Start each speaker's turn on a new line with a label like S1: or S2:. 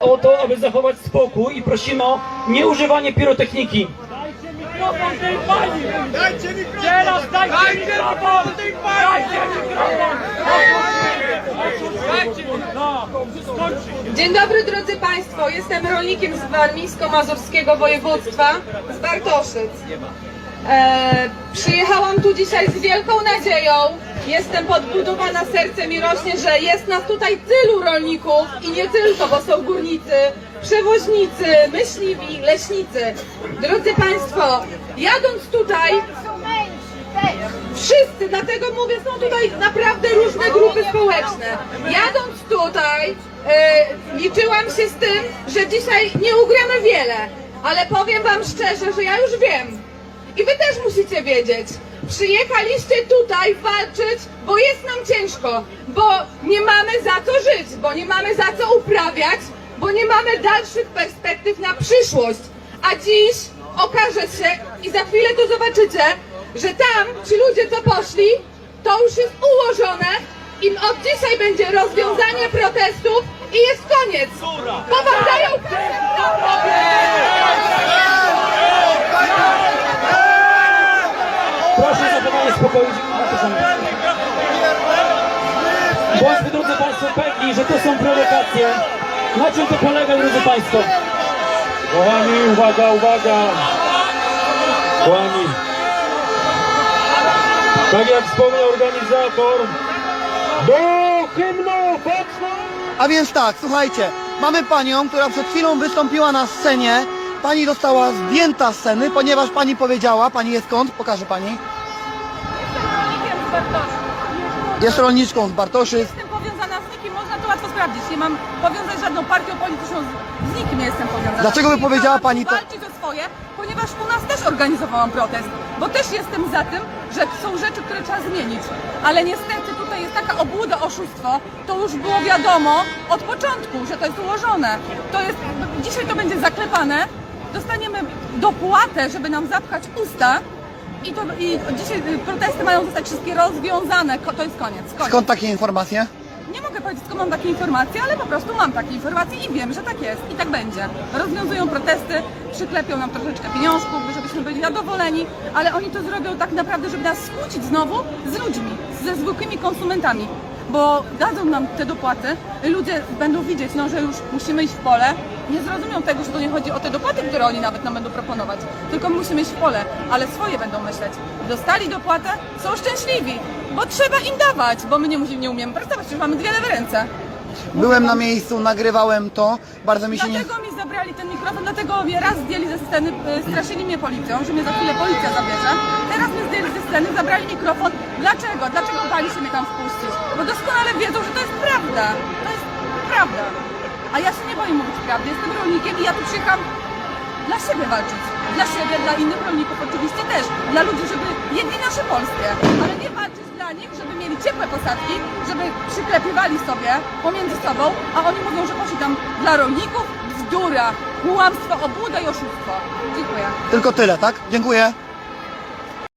S1: o to, aby zachować spokój i prosimy o nieużywanie pirotechniki.
S2: Dajcie mikrofon tej pani! Dajcie mikrofon! Teraz dajcie mikrofon! Dajcie mikrofon! Dajcie mikrofon! No, skończy!
S3: Dzień dobry drodzy Państwo, jestem rolnikiem z warmińsko-mazurskiego województwa, z Bartoszyc. E, przyjechałam tu dzisiaj z wielką nadzieją, jestem podbudowana, serce mi rośnie, że jest nas tutaj tylu rolników i nie tylko, bo są górnicy, przewoźnicy, myśliwi, leśnicy. Drodzy Państwo, jadąc tutaj, Wszyscy, dlatego mówię, są tutaj naprawdę różne grupy społeczne. Jadąc tutaj, e, liczyłam się z tym, że dzisiaj nie ugramy wiele, ale powiem Wam szczerze, że ja już wiem. I Wy też musicie wiedzieć. Przyjechaliście tutaj walczyć, bo jest nam ciężko, bo nie mamy za co żyć, bo nie mamy za co uprawiać, bo nie mamy dalszych perspektyw na przyszłość. A dziś okaże się i za chwilę to zobaczycie, że tam ci ludzie co poszli, to już jest ułożone i od dzisiaj będzie rozwiązanie protestów i jest koniec.
S1: Proszę spokoju. Zapraszamy. Bądźmy, drodzy Państwo, pewni, że to są prowokacje. Na czym to polega, drodzy Państwo?
S4: Kochani, uwaga, uwaga! Kochani, tak jak wspomniał organizator, do hymnu patrzą!
S5: A więc tak, słuchajcie, mamy panią, która przed chwilą wystąpiła na scenie. Pani została zdjęta z sceny, ponieważ pani powiedziała, pani jest skąd? Pokażę pani.
S3: rolnikiem z Bartoszyc.
S5: Jest rolniczką z Bartoszyc.
S3: Jestem powiązana z nikim, można to łatwo sprawdzić. Nie mam powiązać z żadną partią polityczną, z- z nikim nie jestem powiązana.
S5: Dlaczego by powiedziała pani to-
S3: Walczyć o swoje, ponieważ u nas też organizowałam protest, bo też jestem za tym, że są rzeczy, które trzeba zmienić. Ale niestety tutaj jest taka obłuda, oszustwo, to już było wiadomo od początku, że to jest ułożone. To jest, dzisiaj to będzie zaklepane, dostaniemy dopłatę, żeby nam zapchać usta, i, to, I dzisiaj y, protesty mają zostać wszystkie rozwiązane. Ko- To jest koniec. koniec.
S5: Skąd takie informacje?
S3: Nie mogę powiedzieć, skąd mam takie informacje, ale po prostu mam takie informacje i wiem, że tak jest i tak będzie. Rozwiązują protesty, przyklepią nam troszeczkę pieniążków, żebyśmy byli zadowoleni, ale oni to zrobią tak naprawdę, żeby nas skłócić znowu z ludźmi, ze zwykłymi konsumentami. Bo dadzą nam te dopłaty, ludzie będą widzieć, no, że już musimy iść w pole. Nie zrozumią tego, że to nie chodzi o te dopłaty, które oni nawet nam będą proponować, tylko my musimy iść w pole, ale swoje będą myśleć. Dostali dopłatę, są szczęśliwi, bo trzeba im dawać, bo my nie, musimy, nie umiemy pracować, przecież mamy dwie lewe ręce.
S5: Byłem na miejscu, nagrywałem to, bardzo mi się nie...
S3: Dlatego mi zabrali ten mikrofon, dlatego mnie raz zdjęli ze sceny, e, straszyli mnie policją, że mnie za chwilę policja zabierze. Teraz mnie zdjęli ze sceny, zabrali mikrofon. Dlaczego? Dlaczego bali się mnie tam wpuścić? Bo doskonale wiedzą, że to jest prawda. To jest prawda. A ja się nie boję mówić prawdy. Jestem rolnikiem i ja tu przyjechałam dla siebie walczyć. Dla siebie, dla innych rolników oczywiście też. Dla ludzi, żeby jedli nasze polskie. Ale nie walczyć dla nich, żeby mieli ciepłe posadki, żeby przyklepywali sobie pomiędzy sobą, a oni mówią, że poszli tam dla rolników. Bzdura, kłamstwo, obłuda i oszustwo. Dziękuję.
S5: Tylko tyle, tak? Dziękuję.